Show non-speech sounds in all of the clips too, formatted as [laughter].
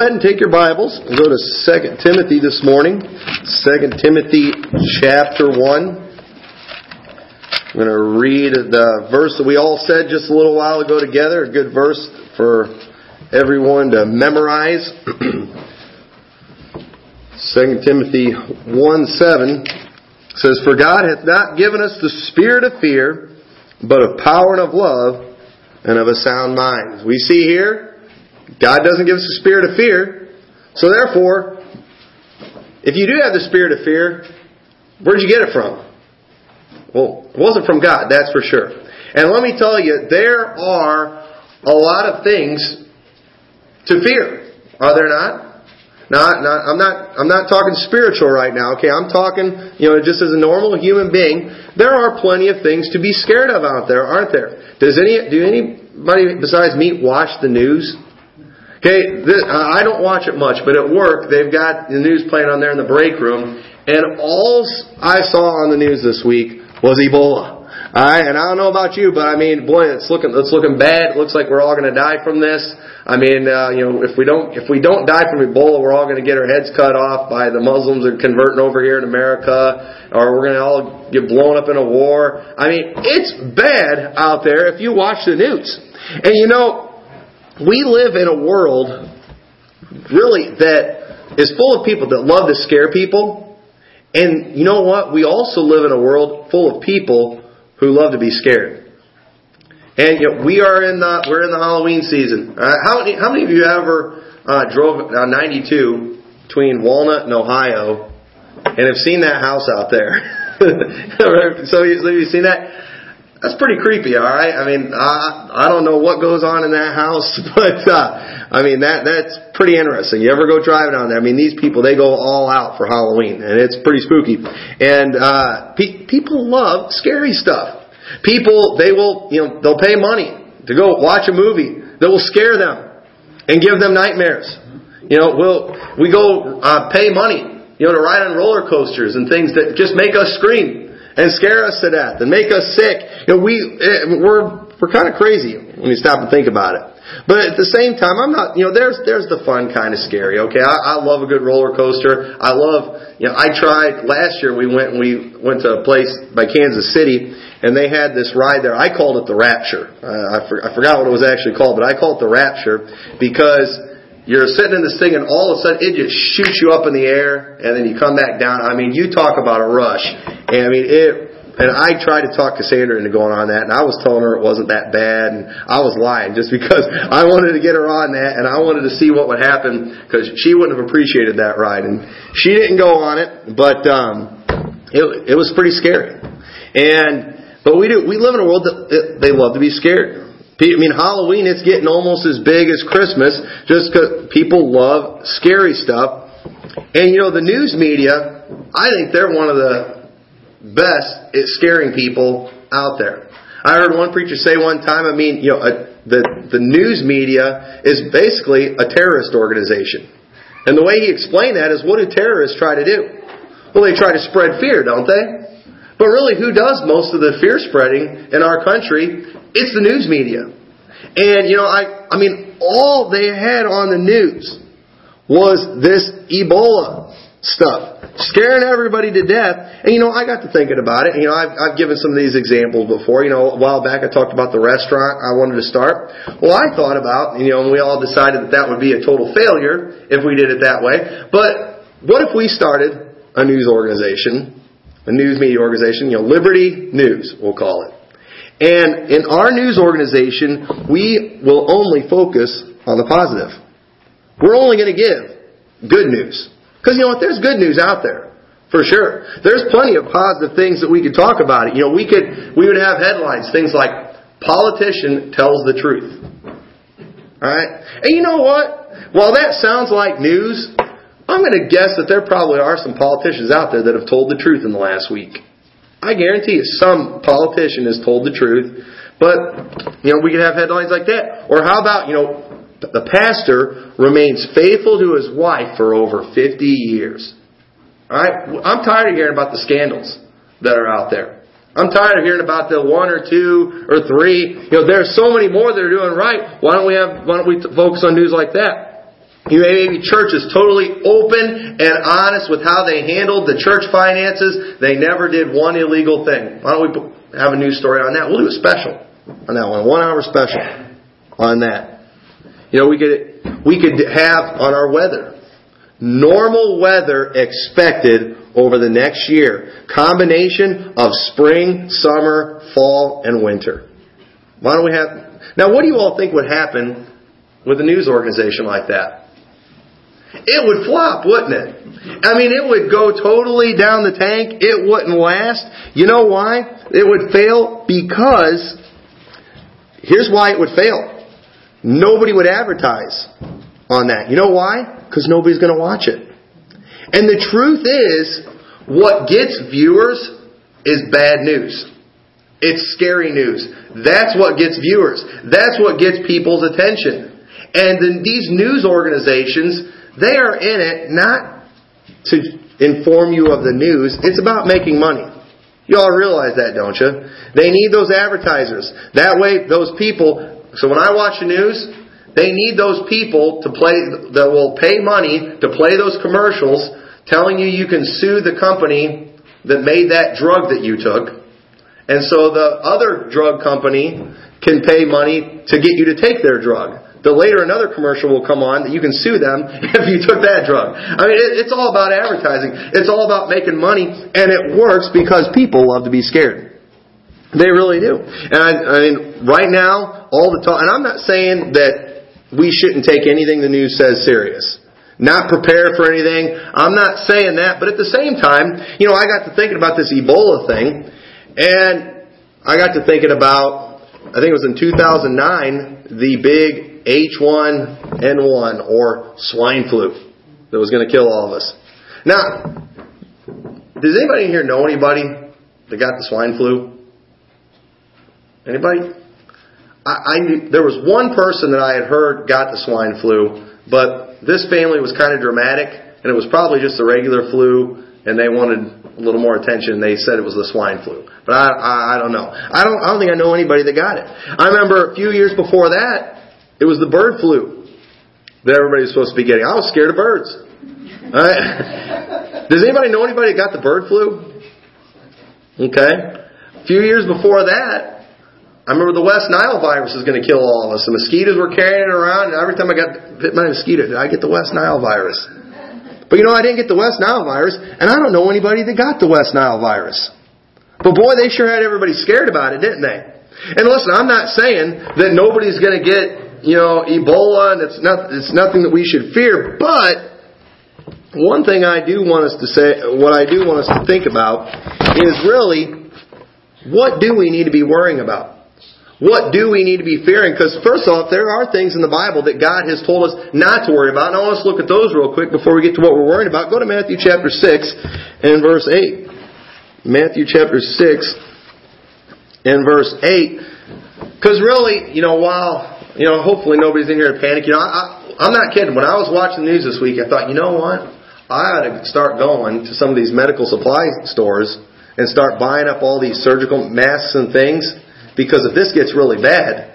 Go ahead and take your Bibles and go to 2 Timothy this morning. 2 Timothy chapter 1. I'm going to read the verse that we all said just a little while ago together, a good verse for everyone to memorize. [clears throat] 2 Timothy 1 7 says, For God hath not given us the spirit of fear, but of power and of love and of a sound mind. We see here God doesn't give us a spirit of fear. So therefore, if you do have the spirit of fear, where'd you get it from? Well, it wasn't from God, that's for sure. And let me tell you, there are a lot of things to fear. Are there not? Not, not, I'm not, I'm not talking spiritual right now, okay? I'm talking, you know, just as a normal human being. There are plenty of things to be scared of out there, aren't there? Does any, do anybody besides me watch the news? Okay, this, I don't watch it much, but at work they've got the news playing on there in the break room, and all I saw on the news this week was Ebola. Alright, and I don't know about you, but I mean, boy, it's looking it's looking bad. It looks like we're all going to die from this. I mean, uh, you know, if we don't if we don't die from Ebola, we're all going to get our heads cut off by the Muslims and converting over here in America, or we're going to all get blown up in a war. I mean, it's bad out there if you watch the news. And you know, we live in a world really that is full of people that love to scare people. And you know what? We also live in a world full of people who love to be scared. And you know, we are in the we're in the Halloween season. Uh, how many how many of you ever uh, drove on 92 between Walnut and Ohio and have seen that house out there? [laughs] so, you, so you've seen that? That's pretty creepy, all right. I mean, I I don't know what goes on in that house, [laughs] but uh, I mean that that's pretty interesting. You ever go driving down there? I mean, these people they go all out for Halloween, and it's pretty spooky. And uh, pe- people love scary stuff. People they will you know they'll pay money to go watch a movie that will scare them and give them nightmares. You know, we'll we go uh, pay money you know to ride on roller coasters and things that just make us scream and scare us to death and make us sick. You know, we eh, we're we're kind of crazy when you stop and think about it. But at the same time, I'm not. You know, there's there's the fun kind of scary. Okay, I, I love a good roller coaster. I love. You know, I tried last year. We went and we went to a place by Kansas City, and they had this ride there. I called it the Rapture. Uh, I, for, I forgot what it was actually called, but I called it the Rapture because you're sitting in this thing and all of a sudden it just shoots you up in the air and then you come back down. I mean, you talk about a rush. And I mean, it, and I tried to talk Cassandra into going on that and I was telling her it wasn't that bad and I was lying just [laughs] because I wanted to get her on that and I wanted to see what would happen because she wouldn't have appreciated that ride and she didn't go on it, but, um, it, it was pretty scary. And, but we do, we live in a world that they love to be scared. I mean, Halloween, it's getting almost as big as Christmas just because people love scary stuff. And, you know, the news media, I think they're one of the best at scaring people out there. I heard one preacher say one time, I mean, you know, a, the, the news media is basically a terrorist organization. And the way he explained that is what do terrorists try to do? Well, they try to spread fear, don't they? But really, who does most of the fear spreading in our country? It's the news media. And, you know, I, I mean, all they had on the news was this Ebola stuff, scaring everybody to death. And, you know, I got to thinking about it. And, you know, I've, I've given some of these examples before. You know, a while back I talked about the restaurant I wanted to start. Well, I thought about, you know, and we all decided that that would be a total failure if we did it that way. But what if we started a news organization a news media organization, you know, Liberty News, we'll call it. And in our news organization, we will only focus on the positive. We're only going to give good news. Because you know what? There's good news out there. For sure. There's plenty of positive things that we could talk about. It. You know, we could, we would have headlines, things like, politician tells the truth. Alright? And you know what? While that sounds like news, I'm going to guess that there probably are some politicians out there that have told the truth in the last week. I guarantee you some politician has told the truth. But, you know, we could have headlines like that. Or how about, you know, the pastor remains faithful to his wife for over 50 years. Alright? I'm tired of hearing about the scandals that are out there. I'm tired of hearing about the one or two or three. You know, there's so many more that are doing right. Why don't we have, why don't we focus on news like that? You maybe church is totally open and honest with how they handled the church finances. They never did one illegal thing. Why don't we have a news story on that? We'll do a special on that one, one hour special on that. You know, we could we could have on our weather normal weather expected over the next year. Combination of spring, summer, fall, and winter. Why don't we have now? What do you all think would happen with a news organization like that? It would flop, wouldn't it? I mean, it would go totally down the tank. It wouldn't last. You know why? It would fail because here's why it would fail. Nobody would advertise on that. You know why? Because nobody's going to watch it. And the truth is, what gets viewers is bad news. It's scary news. That's what gets viewers. That's what gets people's attention. And these news organizations, they are in it not to inform you of the news, it's about making money. You all realize that, don't you? They need those advertisers. That way, those people, so when I watch the news, they need those people to play, that will pay money to play those commercials telling you you can sue the company that made that drug that you took. And so the other drug company can pay money to get you to take their drug. The later another commercial will come on that you can sue them [laughs] if you took that drug. I mean, it's all about advertising. It's all about making money, and it works because people love to be scared. They really do. And I, I mean, right now, all the talk, and I'm not saying that we shouldn't take anything the news says serious. Not prepare for anything. I'm not saying that, but at the same time, you know, I got to thinking about this Ebola thing, and I got to thinking about, I think it was in 2009, the big H1N1 or swine flu that was going to kill all of us. Now, does anybody here know anybody that got the swine flu? Anybody? I, I knew there was one person that I had heard got the swine flu, but this family was kind of dramatic, and it was probably just a regular flu, and they wanted a little more attention. They said it was the swine flu, but I, I, I don't know. I don't, I don't think I know anybody that got it. I remember a few years before that, it was the bird flu that everybody was supposed to be getting. I was scared of birds. Right? [laughs] Does anybody know anybody that got the bird flu? Okay. A few years before that, I remember the West Nile virus was going to kill all of us. The mosquitoes were carrying it around, and every time I got bit by a mosquito, did I get the West Nile virus? But you know, I didn't get the West Nile virus, and I don't know anybody that got the West Nile virus. But boy, they sure had everybody scared about it, didn't they? And listen, I'm not saying that nobody's going to get you know, Ebola, and it's not it's nothing that we should fear. But one thing I do want us to say, what I do want us to think about, is really what do we need to be worrying about? What do we need to be fearing? Because first off, there are things in the Bible that God has told us not to worry about. And I want us to look at those real quick before we get to what we're worrying about. Go to Matthew chapter 6 and verse 8. Matthew chapter 6 and verse 8. Because really, you know, while you know, hopefully nobody's in here to panic. You know, I, I'm not kidding. When I was watching the news this week, I thought, you know what? I ought to start going to some of these medical supply stores and start buying up all these surgical masks and things because if this gets really bad,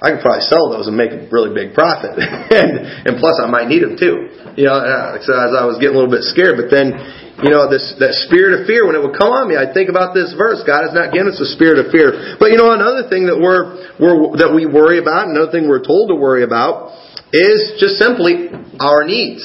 I could probably sell those and make a really big profit. [laughs] and and plus, I might need them too. You know, so as I was getting a little bit scared, but then you know, this, that spirit of fear, when it would come on me, I'd think about this verse. God has not given us a spirit of fear. But you know, another thing that we're, we're, that we worry about, another thing we're told to worry about, is just simply our needs.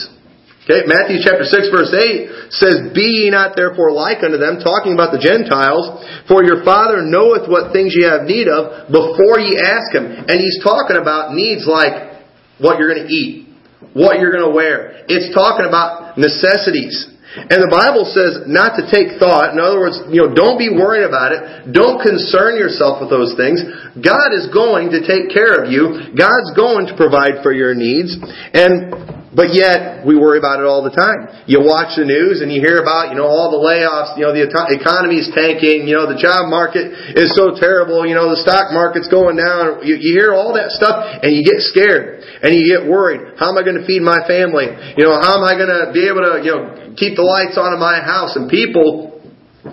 Okay, Matthew chapter 6 verse 8 says, Be ye not therefore like unto them, talking about the Gentiles, for your Father knoweth what things ye have need of before ye ask Him. And He's talking about needs like what you're going to eat, what you're going to wear. It's talking about necessities. And the Bible says not to take thought. In other words, you know, don't be worried about it. Don't concern yourself with those things. God is going to take care of you. God's going to provide for your needs. And but yet, we worry about it all the time. You watch the news and you hear about, you know, all the layoffs, you know, the economy is tanking, you know, the job market is so terrible, you know, the stock market's going down. You, you hear all that stuff and you get scared and you get worried. How am I going to feed my family? You know, how am I going to be able to, you know, keep the lights on in my house? And people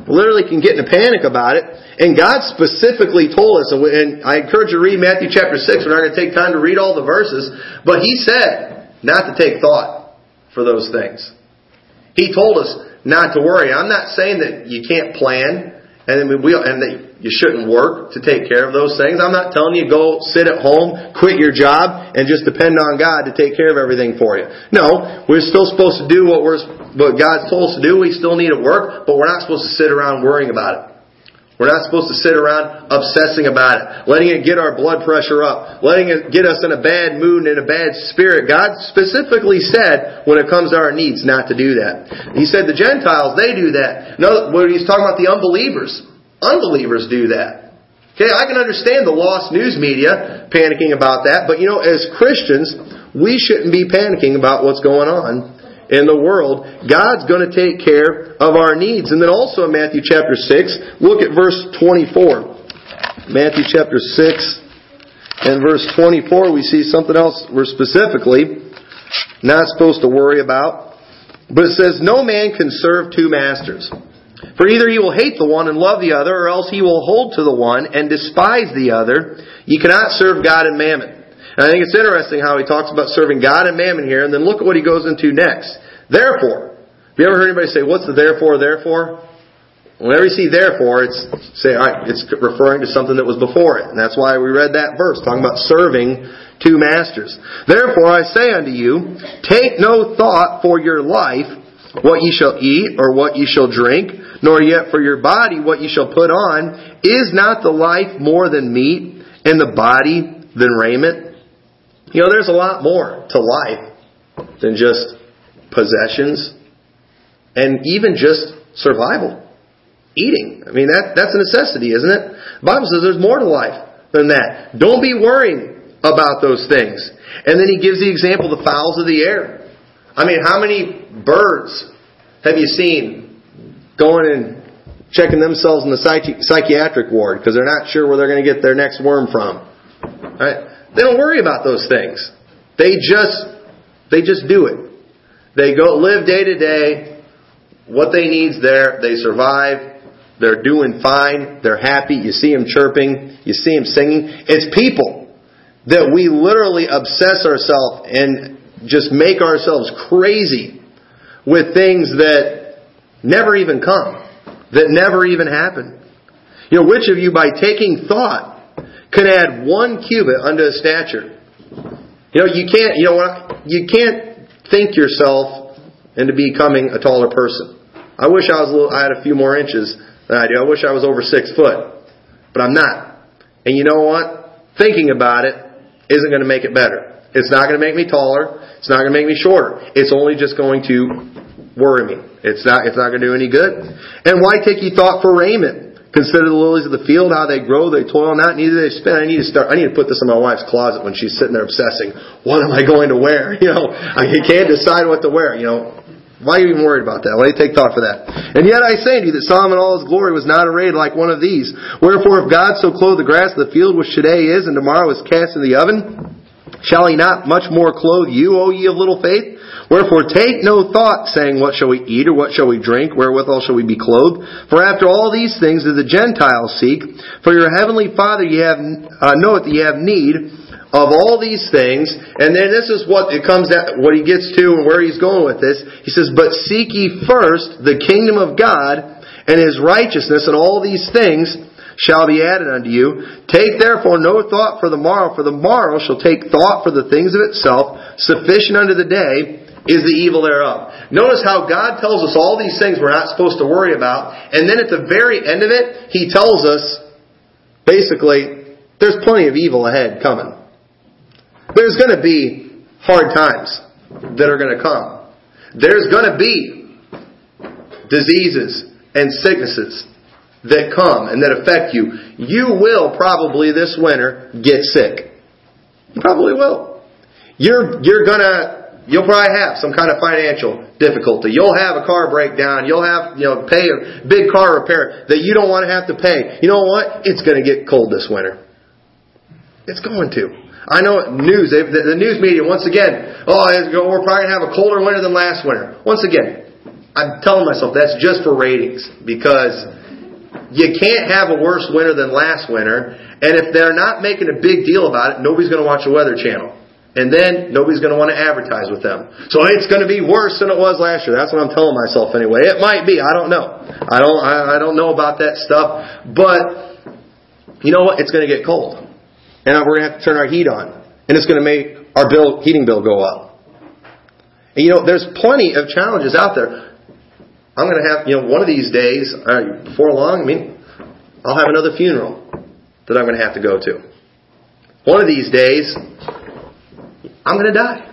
literally can get in a panic about it. And God specifically told us, and I encourage you to read Matthew chapter 6. We're not going to take time to read all the verses, but He said, not to take thought for those things. He told us not to worry. I'm not saying that you can't plan and we and that you shouldn't work to take care of those things. I'm not telling you go sit at home, quit your job, and just depend on God to take care of everything for you. No, we're still supposed to do what we're what God's told us to do. We still need to work, but we're not supposed to sit around worrying about it. We're not supposed to sit around obsessing about it, letting it get our blood pressure up, letting it get us in a bad mood and in a bad spirit. God specifically said when it comes to our needs not to do that. He said the Gentiles, they do that. No, when he's talking about the unbelievers. Unbelievers do that. Okay, I can understand the lost news media panicking about that, but you know, as Christians, we shouldn't be panicking about what's going on in the world, God's going to take care of our needs. And then also in Matthew chapter 6, look at verse 24. Matthew chapter 6 and verse 24, we see something else we're specifically not supposed to worry about. But it says, No man can serve two masters. For either he will hate the one and love the other, or else he will hold to the one and despise the other. You cannot serve God and mammon. And I think it's interesting how he talks about serving God and mammon here, and then look at what he goes into next. Therefore, have you ever heard anybody say, "What's the therefore? Therefore." Whenever you see therefore, it's say it's referring to something that was before it, and that's why we read that verse talking about serving two masters. Therefore, I say unto you, take no thought for your life, what ye shall eat or what ye shall drink, nor yet for your body what ye shall put on. Is not the life more than meat, and the body than raiment? You know, there's a lot more to life than just possessions and even just survival. Eating. I mean, that, that's a necessity, isn't it? The Bible says there's more to life than that. Don't be worrying about those things. And then he gives the example of the fowls of the air. I mean, how many birds have you seen going and checking themselves in the psychi- psychiatric ward because they're not sure where they're going to get their next worm from? Right? They don't worry about those things. They just they just do it. They go live day to day. What they need's there. They survive. They're doing fine. They're happy. You see them chirping. You see them singing. It's people that we literally obsess ourselves and just make ourselves crazy with things that never even come, that never even happen. You know, which of you, by taking thought can add one cubit unto a stature. You know, you can't, you know what, you can't think yourself into becoming a taller person. I wish I was a little, I had a few more inches than I do. I wish I was over six foot. But I'm not. And you know what? Thinking about it isn't going to make it better. It's not going to make me taller. It's not going to make me shorter. It's only just going to worry me. It's not, it's not going to do any good. And why take ye thought for raiment? Consider the lilies of the field, how they grow, they toil not, neither they spin. I need to start, I need to put this in my wife's closet when she's sitting there obsessing. What am I going to wear? [laughs] You know, I can't decide what to wear, you know. Why are you even worried about that? Why do you take thought for that? And yet I say to you that Solomon all his glory was not arrayed like one of these. Wherefore if God so clothe the grass of the field which today is and tomorrow is cast in the oven, shall he not much more clothe you, O ye of little faith? Wherefore take no thought, saying, What shall we eat, or what shall we drink, wherewithal shall we be clothed? For after all these things do the Gentiles seek. For your heavenly Father ye have uh, knoweth that ye have need of all these things. And then this is what it comes at, what he gets to and where he's going with this. He says, But seek ye first the kingdom of God and his righteousness, and all these things shall be added unto you. Take therefore no thought for the morrow, for the morrow shall take thought for the things of itself. Sufficient unto the day is the evil thereof. Notice how God tells us all these things we're not supposed to worry about, and then at the very end of it, He tells us, basically, there's plenty of evil ahead coming. There's going to be hard times that are going to come. There's going to be diseases and sicknesses that come and that affect you. You will probably this winter get sick. You probably will. You're, you're gonna You'll probably have some kind of financial difficulty. You'll have a car breakdown. You'll have, you know, pay a big car repair that you don't want to have to pay. You know what? It's to get cold this winter. It's going to. I know news, the news media, once again, oh, we're probably going to have a colder winter than last winter. Once again, I'm telling myself that's just for ratings because you can't have a worse winter than last winter. And if they're not making a big deal about it, nobody's going to watch the Weather Channel. And then nobody's going to want to advertise with them. So it's going to be worse than it was last year. That's what I'm telling myself anyway. It might be. I don't know. I don't. I, I don't know about that stuff. But you know what? It's going to get cold, and we're going to have to turn our heat on, and it's going to make our bill, heating bill, go up. And you know, there's plenty of challenges out there. I'm going to have, you know, one of these days, uh, before long, I mean, I'll have another funeral that I'm going to have to go to. One of these days, I'm going to die.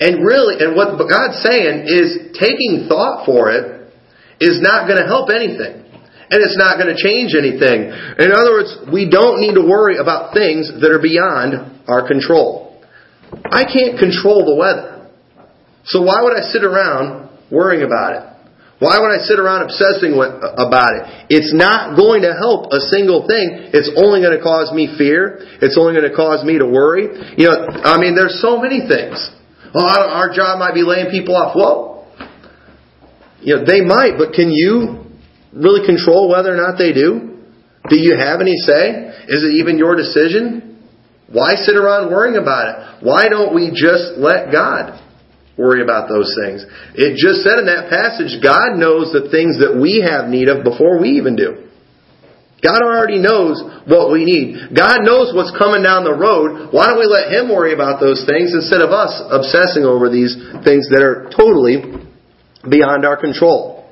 And really, and what God's saying is taking thought for it is not going to help anything. And it's not going to change anything. In other words, we don't need to worry about things that are beyond our control. I can't control the weather. So why would I sit around worrying about it? Why would I sit around obsessing about it? It's not going to help a single thing. It's only going to cause me fear. It's only going to cause me to worry. You know, I mean, there's so many things. Oh, our job might be laying people off. Well, you know, they might, but can you really control whether or not they do? Do you have any say? Is it even your decision? Why sit around worrying about it? Why don't we just let God? Worry about those things. It just said in that passage, God knows the things that we have need of before we even do. God already knows what we need. God knows what's coming down the road. Why don't we let Him worry about those things instead of us obsessing over these things that are totally beyond our control?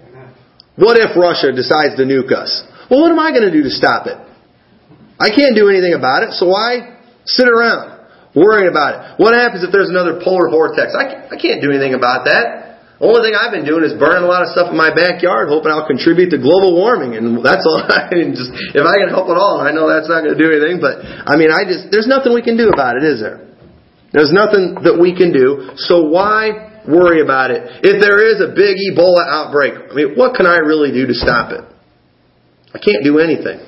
What if Russia decides to nuke us? Well, what am I going to do to stop it? I can't do anything about it, so why sit around? Worrying about it. What happens if there's another polar vortex? I, I can't do anything about that. The only thing I've been doing is burning a lot of stuff in my backyard, hoping I'll contribute to global warming, and that's all. [laughs] I mean, just if I can help at all, I know that's not going to do anything, but I mean, I just there's nothing we can do about it, is there? There's nothing that we can do. So why worry about it? If there is a big Ebola outbreak, I mean, what can I really do to stop it? I can't do anything.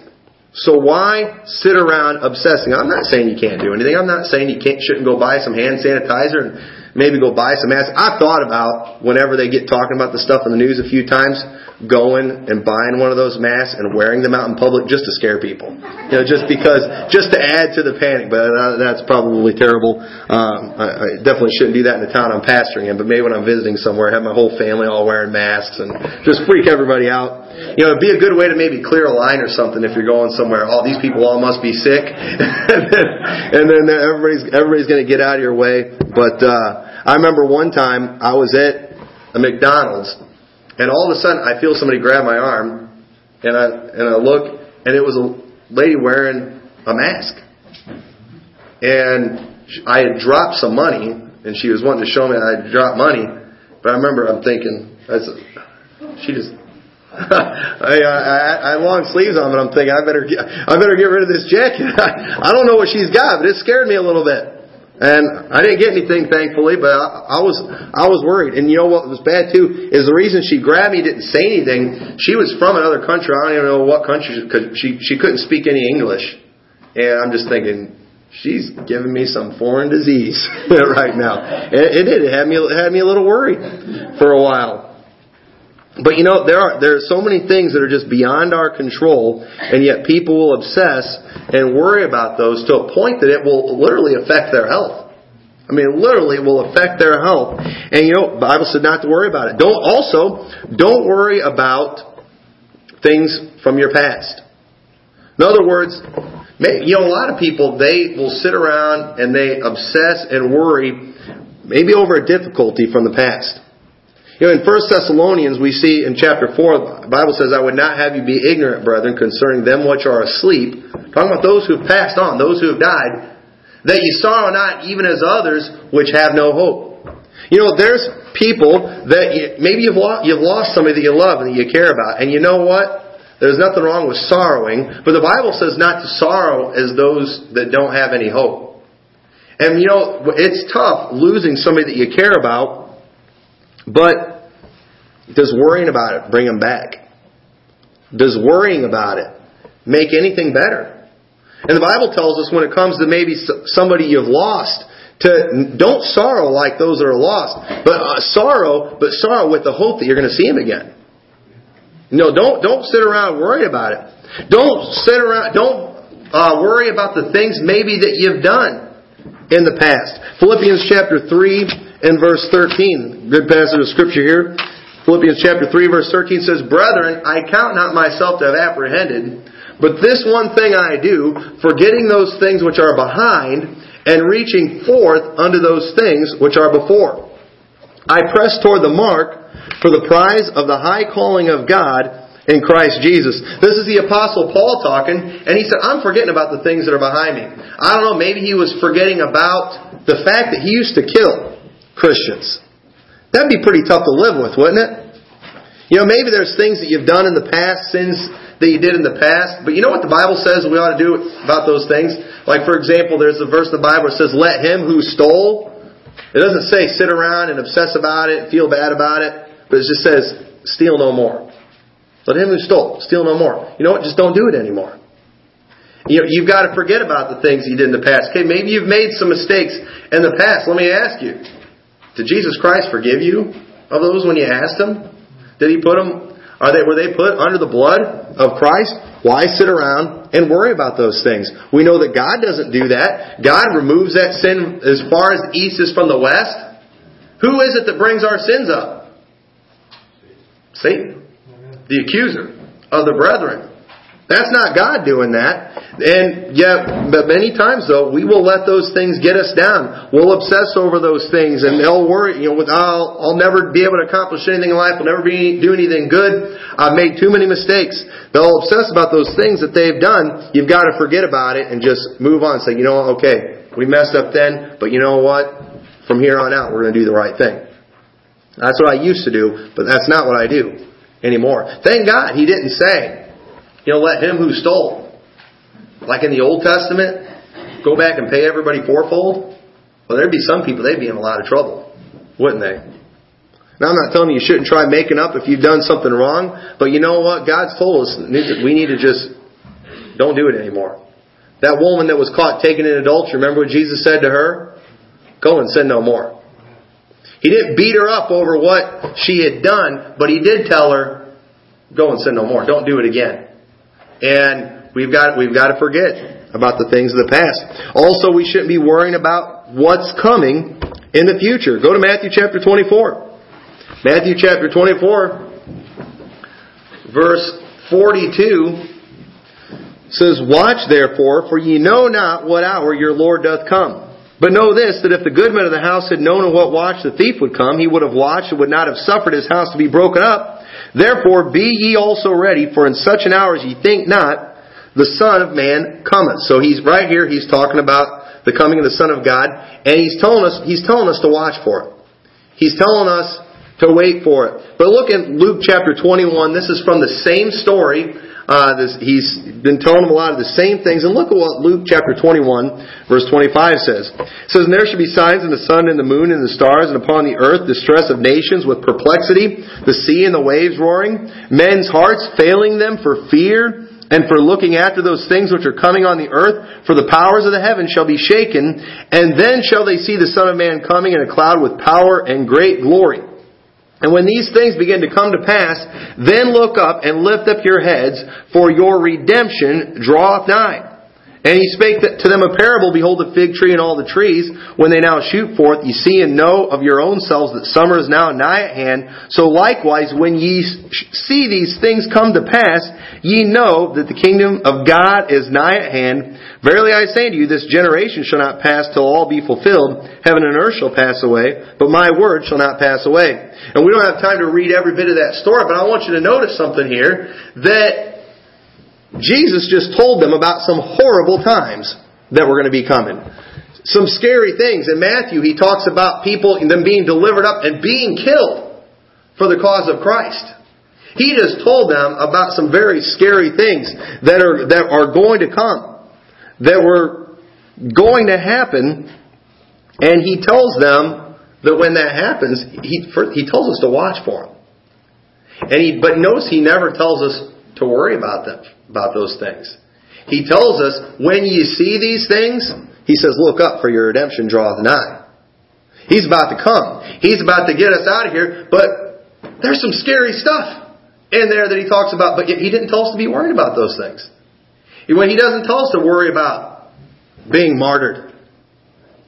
So why sit around obsessing? I'm not saying you can't do anything. I'm not saying you can't, shouldn't go buy some hand sanitizer and maybe go buy some masks. I've thought about whenever they get talking about the stuff in the news a few times, going and buying one of those masks and wearing them out in public just to scare people. You know, just because, just to add to the panic. But that's probably terrible. Um, I, I definitely shouldn't do that in the town I'm pastoring in. But maybe when I'm visiting somewhere, have my whole family all wearing masks and just freak everybody out. You know, it'd be a good way to maybe clear a line or something if you're going somewhere. All oh, these people all must be sick, [laughs] and then, and then everybody's everybody's going to get out of your way. But uh, I remember one time I was at a McDonald's, and all of a sudden I feel somebody grab my arm, and I and I look, and it was a lady wearing a mask, and I had dropped some money, and she was wanting to show me I had dropped money. But I remember I'm thinking, said, she just [laughs] I, I, I had long sleeves on, but I'm thinking I better get, I better get rid of this jacket. [laughs] I don't know what she's got, but it scared me a little bit. And I didn't get anything, thankfully, but I, I was I was worried. And you know what was bad too is the reason she grabbed me didn't say anything. She was from another country. I don't even know what country because she she couldn't speak any English. And I'm just thinking, she's giving me some foreign disease [laughs] right now. It, it did. It had me it had me a little worried for a while. But you know, there are there are so many things that are just beyond our control, and yet people will obsess and worry about those to a point that it will literally affect their health. I mean, literally will affect their health. And you know, Bible said not to worry about it. Don't also don't worry about things from your past. In other words, you know, a lot of people they will sit around and they obsess and worry maybe over a difficulty from the past. You know, in 1 Thessalonians, we see in chapter 4, the Bible says, I would not have you be ignorant, brethren, concerning them which are asleep. Talking about those who have passed on, those who have died, that ye sorrow not even as others which have no hope. You know, there's people that you, maybe you've lost, you've lost somebody that you love and that you care about. And you know what? There's nothing wrong with sorrowing, but the Bible says not to sorrow as those that don't have any hope. And you know, it's tough losing somebody that you care about but does worrying about it bring them back? Does worrying about it make anything better? And the Bible tells us when it comes to maybe somebody you've lost, to don't sorrow like those that are lost, but uh, sorrow, but sorrow with the hope that you're going to see him again. No, don't don't sit around worrying about it. Don't sit around. Don't uh, worry about the things maybe that you've done. in the past. Philippians chapter 3 and verse 13. Good passage of scripture here. Philippians chapter 3 verse 13 says, Brethren, I count not myself to have apprehended, but this one thing I do, forgetting those things which are behind, and reaching forth unto those things which are before. I press toward the mark for the prize of the high calling of God in Christ Jesus. This is the Apostle Paul talking, and he said, I'm forgetting about the things that are behind me. I don't know, maybe he was forgetting about the fact that he used to kill Christians. That'd be pretty tough to live with, wouldn't it? You know, maybe there's things that you've done in the past, sins that you did in the past, but you know what the Bible says we ought to do about those things? Like, for example, there's a verse in the Bible that says, Let him who stole. It doesn't say sit around and obsess about it, feel bad about it, but it just says, Steal no more. Let him who stole steal no more. You know what? Just don't do it anymore. You know, you've got to forget about the things you did in the past. Okay, maybe you've made some mistakes in the past. Let me ask you: Did Jesus Christ forgive you of those when you asked Him? Did He put them? Are they were they put under the blood of Christ? Why sit around and worry about those things? We know that God doesn't do that. God removes that sin as far as east is from the west. Who is it that brings our sins up? Satan the accuser of the brethren. That's not God doing that. And yet, but many times though, we will let those things get us down. We'll obsess over those things and they'll worry, you know, with, I'll, I'll never be able to accomplish anything in life. I'll never be, do anything good. I've made too many mistakes. They'll obsess about those things that they've done. You've got to forget about it and just move on. Say, you know what, okay, we messed up then, but you know what? From here on out, we're going to do the right thing. That's what I used to do, but that's not what I do anymore. Thank God he didn't say, you know, let him who stole, like in the Old Testament, go back and pay everybody fourfold. Well, there'd be some people, they'd be in a lot of trouble, wouldn't they? Now, I'm not telling you you shouldn't try making up if you've done something wrong, but you know what? God's told us we need to just don't do it anymore. That woman that was caught taking in adultery, remember what Jesus said to her? Go and sin no more. He didn't beat her up over what she had done, but he did tell her, go and sin no more. Don't do it again. And we've got, we've got to forget about the things of the past. Also, we shouldn't be worrying about what's coming in the future. Go to Matthew chapter 24. Matthew chapter 24, verse 42 says, Watch therefore, for ye know not what hour your Lord doth come. But know this, that if the good goodman of the house had known in what watch the thief would come, he would have watched and would not have suffered his house to be broken up. Therefore be ye also ready, for in such an hour as ye think not, the Son of Man cometh. So he's right here, he's talking about the coming of the Son of God, and he's telling us, he's telling us to watch for it. He's telling us to wait for it. But look at Luke chapter 21. This is from the same story uh, this, he's been telling them a lot of the same things. And look at what Luke chapter 21, verse 25 says. It says, And there shall be signs in the sun and the moon and the stars, and upon the earth distress of nations with perplexity, the sea and the waves roaring, men's hearts failing them for fear and for looking after those things which are coming on the earth, for the powers of the heavens shall be shaken, and then shall they see the Son of Man coming in a cloud with power and great glory. And when these things begin to come to pass, then look up and lift up your heads, for your redemption draweth nigh. And he spake to them a parable, Behold the fig tree and all the trees, when they now shoot forth, ye see and know of your own selves that summer is now nigh at hand. So likewise, when ye see these things come to pass, ye know that the kingdom of God is nigh at hand. Verily I say to you, this generation shall not pass till all be fulfilled. Heaven and earth shall pass away, but my word shall not pass away. And we don't have time to read every bit of that story, but I want you to notice something here, that Jesus just told them about some horrible times that were going to be coming. Some scary things. In Matthew, he talks about people, them being delivered up and being killed for the cause of Christ. He just told them about some very scary things that are, that are going to come, that were going to happen, and he tells them that when that happens, he, he tells us to watch for them. And he, but notice he never tells us to worry about them about those things. He tells us, when you see these things, he says, look up for your redemption draweth nigh. He's about to come. He's about to get us out of here, but there's some scary stuff in there that he talks about, but he didn't tell us to be worried about those things. When he doesn't tell us to worry about being martyred,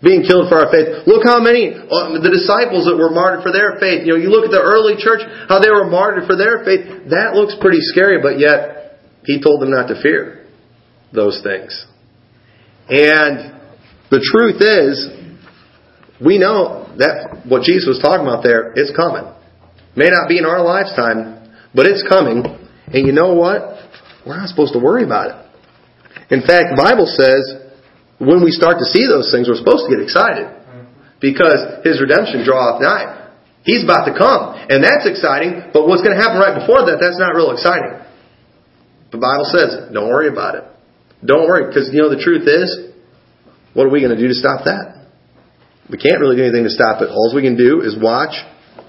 being killed for our faith. Look how many, uh, the disciples that were martyred for their faith. You know, you look at the early church, how they were martyred for their faith. That looks pretty scary, but yet, he told them not to fear those things. And the truth is, we know that what Jesus was talking about there, it's coming. May not be in our lifetime, but it's coming. And you know what? We're not supposed to worry about it. In fact, the Bible says when we start to see those things, we're supposed to get excited because His redemption draweth nigh. He's about to come, and that's exciting. But what's going to happen right before that? That's not real exciting. The Bible says, don't worry about it. Don't worry, because you know the truth is, what are we going to do to stop that? We can't really do anything to stop it. All we can do is watch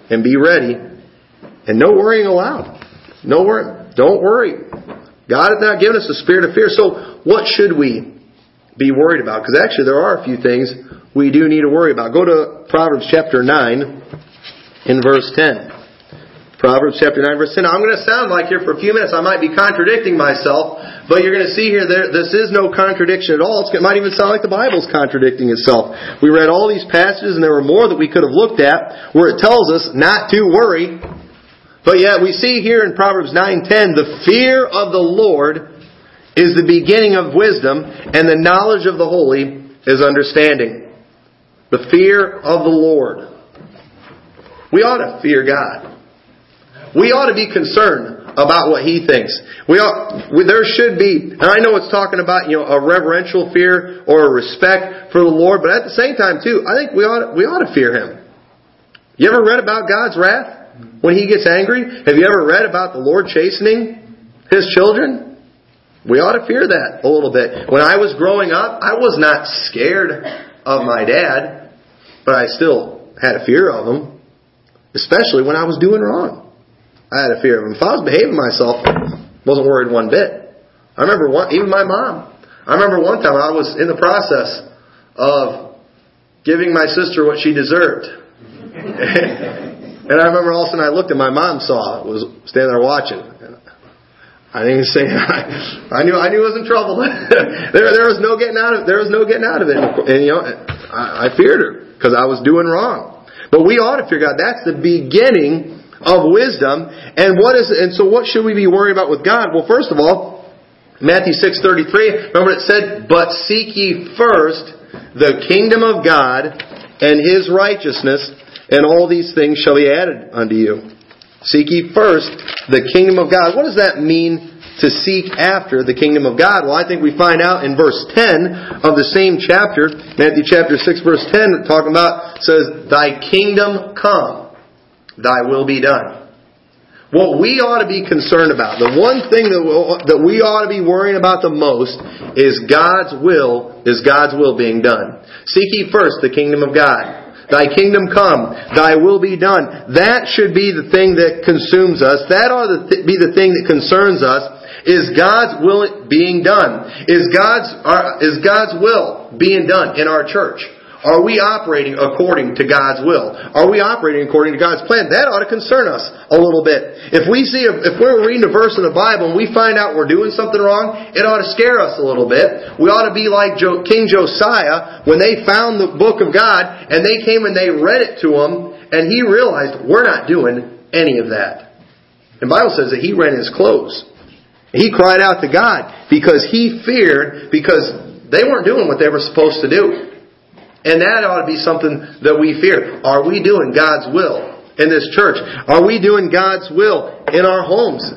and be ready, and no worrying allowed. No worry. Don't worry. God has not given us a spirit of fear. So, what should we be worried about? Because actually, there are a few things we do need to worry about. Go to Proverbs chapter 9 in verse 10. Proverbs chapter 9 verse 10. Now, I'm going to sound like here for a few minutes I might be contradicting myself, but you're going to see here there, this is no contradiction at all. It might even sound like the Bible's contradicting itself. We read all these passages and there were more that we could have looked at where it tells us not to worry. But yet we see here in Proverbs 9:10 the fear of the Lord is the beginning of wisdom and the knowledge of the holy is understanding. The fear of the Lord. We ought to fear God. We ought to be concerned about what he thinks. We ought, we, there should be, and I know it's talking about, you know, a reverential fear or a respect for the Lord, but at the same time too, I think we ought, we ought to fear him. You ever read about God's wrath when he gets angry? Have you ever read about the Lord chastening his children? We ought to fear that a little bit. When I was growing up, I was not scared of my dad, but I still had a fear of him, especially when I was doing wrong. I had a fear of him. If I was behaving myself, wasn't worried one bit. I remember one, even my mom. I remember one time I was in the process of giving my sister what she deserved. [laughs] and I remember all of a sudden I looked and my mom saw it, was standing there watching. I didn't even say [laughs] I knew I knew I was in trouble. [laughs] there there was no getting out of there was no getting out of it. And you know I, I feared her because I was doing wrong. But we ought to figure out that's the beginning of wisdom. And what is and so what should we be worried about with God? Well, first of all, Matthew 6:33, remember it said, "But seek ye first the kingdom of God and his righteousness, and all these things shall be added unto you." Seek ye first the kingdom of God. What does that mean to seek after the kingdom of God? Well, I think we find out in verse 10 of the same chapter, Matthew chapter 6 verse 10, talking about, says, Thy kingdom come thy will be done. What we ought to be concerned about, the one thing that, we ought to be worrying about the most is God's will, is God's will being done. Seek ye first the kingdom of God. Thy kingdom come, thy will be done. That should be the thing that consumes us. That ought to be the thing that concerns us. Is God's will being done? Is God's, is God's will being done in our church? Are we operating according to God's will? Are we operating according to God's plan? That ought to concern us a little bit. If we see, if we're reading a verse in the Bible and we find out we're doing something wrong, it ought to scare us a little bit. We ought to be like King Josiah when they found the book of God and they came and they read it to him and he realized we're not doing any of that. The Bible says that he rent his clothes. He cried out to God because he feared because they weren't doing what they were supposed to do. And that ought to be something that we fear. Are we doing God's will in this church? Are we doing God's will in our homes?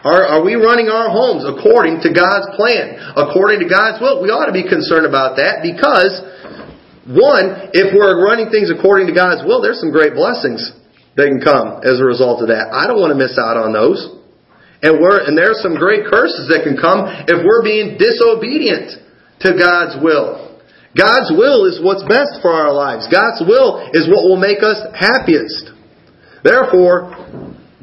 Are, are we running our homes according to God's plan? According to God's will? We ought to be concerned about that because, one, if we're running things according to God's will, there's some great blessings that can come as a result of that. I don't want to miss out on those. And we're, and there's some great curses that can come if we're being disobedient to God's will. God's will is what's best for our lives. God's will is what will make us happiest. Therefore,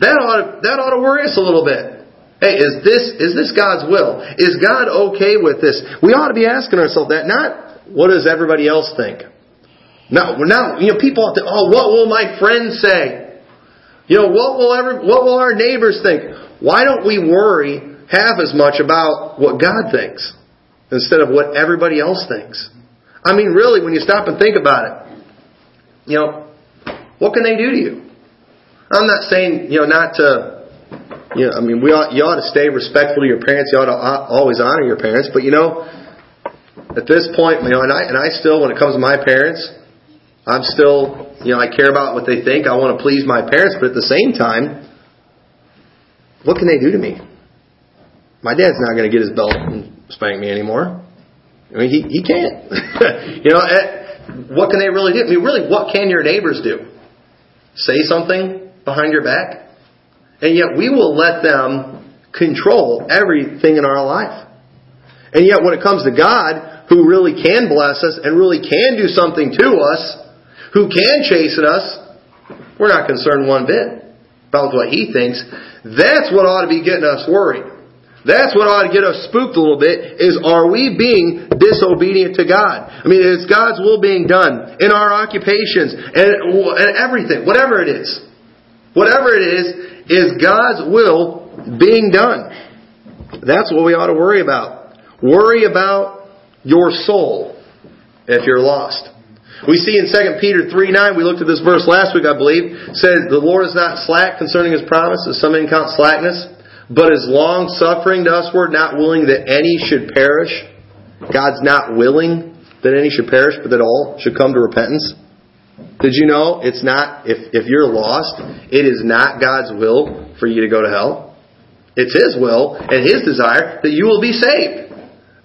that ought to, that ought to worry us a little bit. Hey, is this is this God's will? Is God okay with this? We ought to be asking ourselves that, not what does everybody else think? Now, now you know, people ought to, oh, what will my friends say? You know, what will what will our neighbors think? Why don't we worry half as much about what God thinks instead of what everybody else thinks? I mean, really, when you stop and think about it, you know, what can they do to you? I'm not saying, you know, not to, you know, I mean, we ought, you ought to stay respectful to your parents. You ought to always honor your parents. But, you know, at this point, you know, and I, and I still, when it comes to my parents, I'm still, you know, I care about what they think. I want to please my parents. But at the same time, what can they do to me? My dad's not going to get his belt and spank me anymore. I mean, he, he can't. [laughs] you know, eh, what can they really do? I mean, really, what can your neighbors do? Say something behind your back? And yet we will let them control everything in our life. And yet when it comes to God, who really can bless us and really can do something to us, who can chasten us, we're not concerned one bit about what he thinks. That's what ought to be getting us worried. That's what ought to get us spooked a little bit is are we being disobedient to God? I mean, is God's will being done in our occupations and, everything, whatever it is. Whatever it is, is God's will being done. That's what we ought to worry about. Worry about your soul if you're lost. We see in 2 Peter 3 9, we looked at this verse last week, I believe, says, The Lord is not slack concerning his promise, as some men count slackness, but is long suffering to usward, not willing that any should perish. God's not willing that any should perish, but that all should come to repentance. Did you know it's not, if, if you're lost, it is not God's will for you to go to hell? It's His will and His desire that you will be saved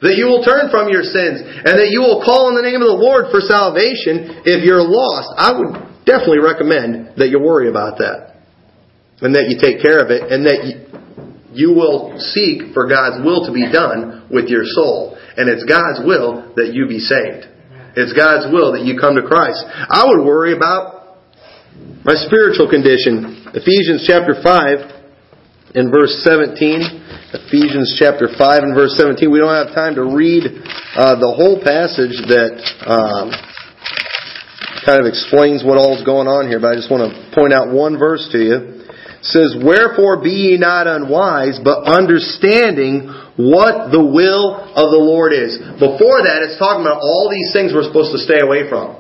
that you will turn from your sins, and that you will call on the name of the Lord for salvation if you're lost. I would definitely recommend that you worry about that. And that you take care of it, and that you, you will seek for God's will to be done with your soul. And it's God's will that you be saved. It's God's will that you come to Christ. I would worry about my spiritual condition. Ephesians chapter 5 and verse 17. Ephesians chapter 5 and verse 17. We don't have time to read uh, the whole passage that um, kind of explains what all is going on here, but I just want to point out one verse to you. Says, Wherefore be ye not unwise, but understanding what the will of the Lord is. Before that, it's talking about all these things we're supposed to stay away from.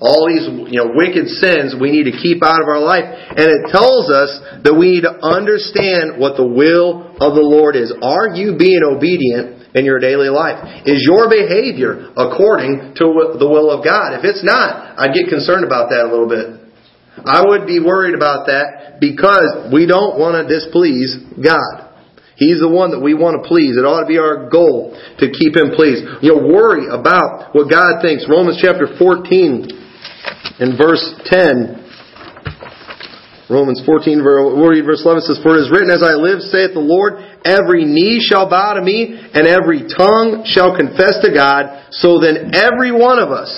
All these you know wicked sins we need to keep out of our life. And it tells us that we need to understand what the will of the Lord is. Are you being obedient in your daily life? Is your behavior according to the will of God? If it's not I'd get concerned about that a little bit I would be worried about that because we don't want to displease God He's the one that we want to please. It ought to be our goal to keep Him pleased. You know, worry about what God thinks. Romans chapter 14 and verse 10, Romans 14, verse 11 says, For it is written, As I live, saith the Lord, every knee shall bow to me, and every tongue shall confess to God. So then every one of us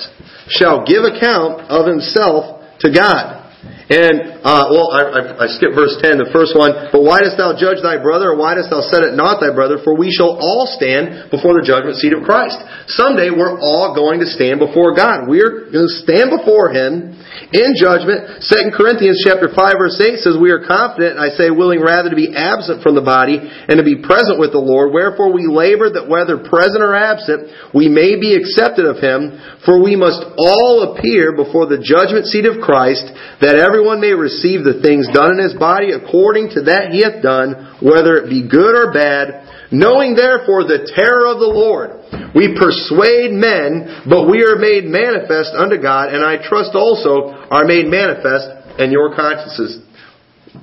shall give account of himself to God. And, uh, well, I, I, I skipped verse 10, the first one. But why dost thou judge thy brother, or why dost thou set it not thy brother? For we shall all stand before the judgment seat of Christ. Someday we're all going to stand before God. We're going to stand before Him in judgment. 2 Corinthians chapter 5 verse 8 says, We are confident, I say willing rather to be absent from the body and to be present with the Lord. Wherefore we labor that whether present or absent, we may be accepted of Him. For we must all appear before the judgment seat of Christ, that every everyone may receive the things done in his body according to that he hath done, whether it be good or bad. Knowing therefore the terror of the Lord, we persuade men, but we are made manifest unto God, and I trust also are made manifest in your consciences.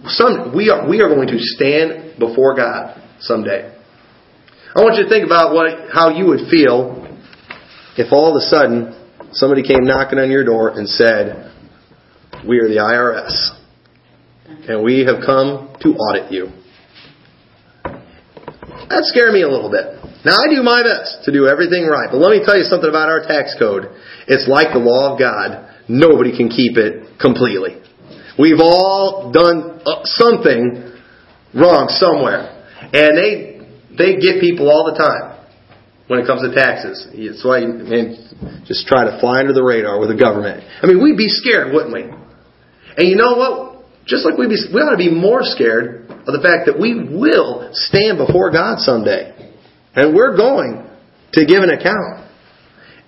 Some, we, are, we are going to stand before God someday. I want you to think about what, how you would feel if all of a sudden somebody came knocking on your door and said, we are the IRS, and we have come to audit you. That scared me a little bit. Now, I do my best to do everything right, but let me tell you something about our tax code. It's like the law of God. Nobody can keep it completely. We've all done uh, something wrong somewhere. And they, they get people all the time when it comes to taxes. That's why you man, just try to fly under the radar with the government. I mean, we'd be scared, wouldn't we? And you know what? Just like we be, we ought to be more scared of the fact that we will stand before God someday. And we're going to give an account.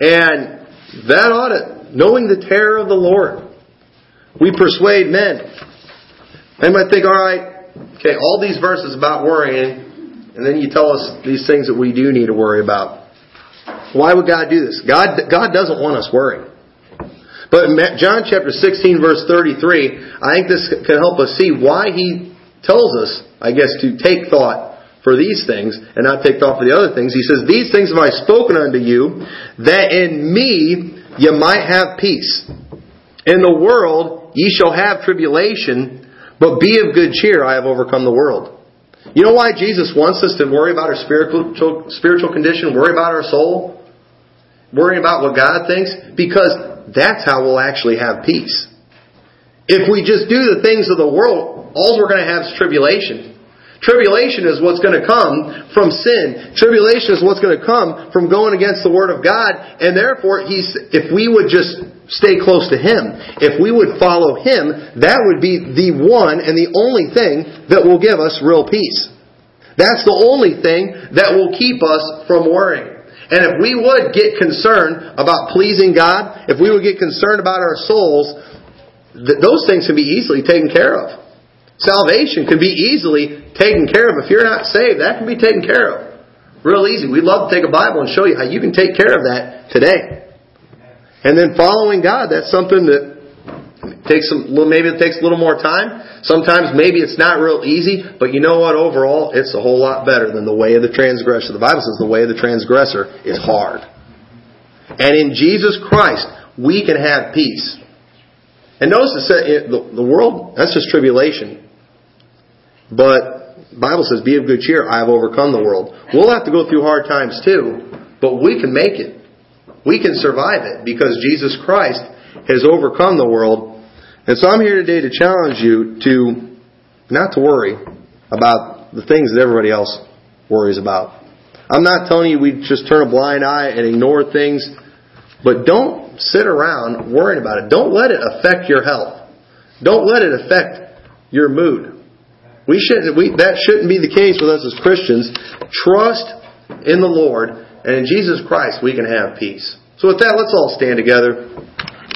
And That audit, knowing the terror of the Lord. We persuade men. They might think, all right, okay, all these verses about worrying, and then you tell us these things that we do need to worry about. Why would God do this? God, God doesn't want us worrying. But in John chapter 16 verse 33, I think this can help us see why he tells us, I guess, to take thought for these things and not take thought for the other things. He says, These things have I spoken unto you, that in me ye might have peace. In the world ye shall have tribulation, but be of good cheer, I have overcome the world. You know why Jesus wants us to worry about our spiritual, spiritual condition, worry about our soul, worry about what God thinks? Because that's how we'll actually have peace. If we just do the things of the world, all we're going to have is tribulation. Tribulation is what's going to come from sin. Tribulation is what's going to come from going against the Word of God. And therefore, he's, if we would just stay close to Him, if we would follow Him, that would be the one and the only thing that will give us real peace. That's the only thing that will keep us from worrying. And if we would get concerned about pleasing God, if we would get concerned about our souls, th- those things can be easily taken care of. Salvation can be easily taken care of. If you're not saved, that can be taken care of. Real easy. We'd love to take a Bible and show you how you can take care of that today. And then following God, that's something that takes some, maybe it takes a little more time. Sometimes maybe it's not real easy, but you know what? Overall, it's a whole lot better than the way of the transgressor. The Bible says the way of the transgressor is hard. And in Jesus Christ, we can have peace. And notice it the world, that's just tribulation. But the Bible says, be of good cheer, I have overcome the world. We'll have to go through hard times too, but we can make it. We can survive it because Jesus Christ has overcome the world and so I'm here today to challenge you to not to worry about the things that everybody else worries about. I'm not telling you we just turn a blind eye and ignore things, but don't sit around worrying about it. Don't let it affect your health. Don't let it affect your mood. We shouldn't, we, that shouldn't be the case with us as Christians. Trust in the Lord and in Jesus Christ we can have peace. So with that, let's all stand together.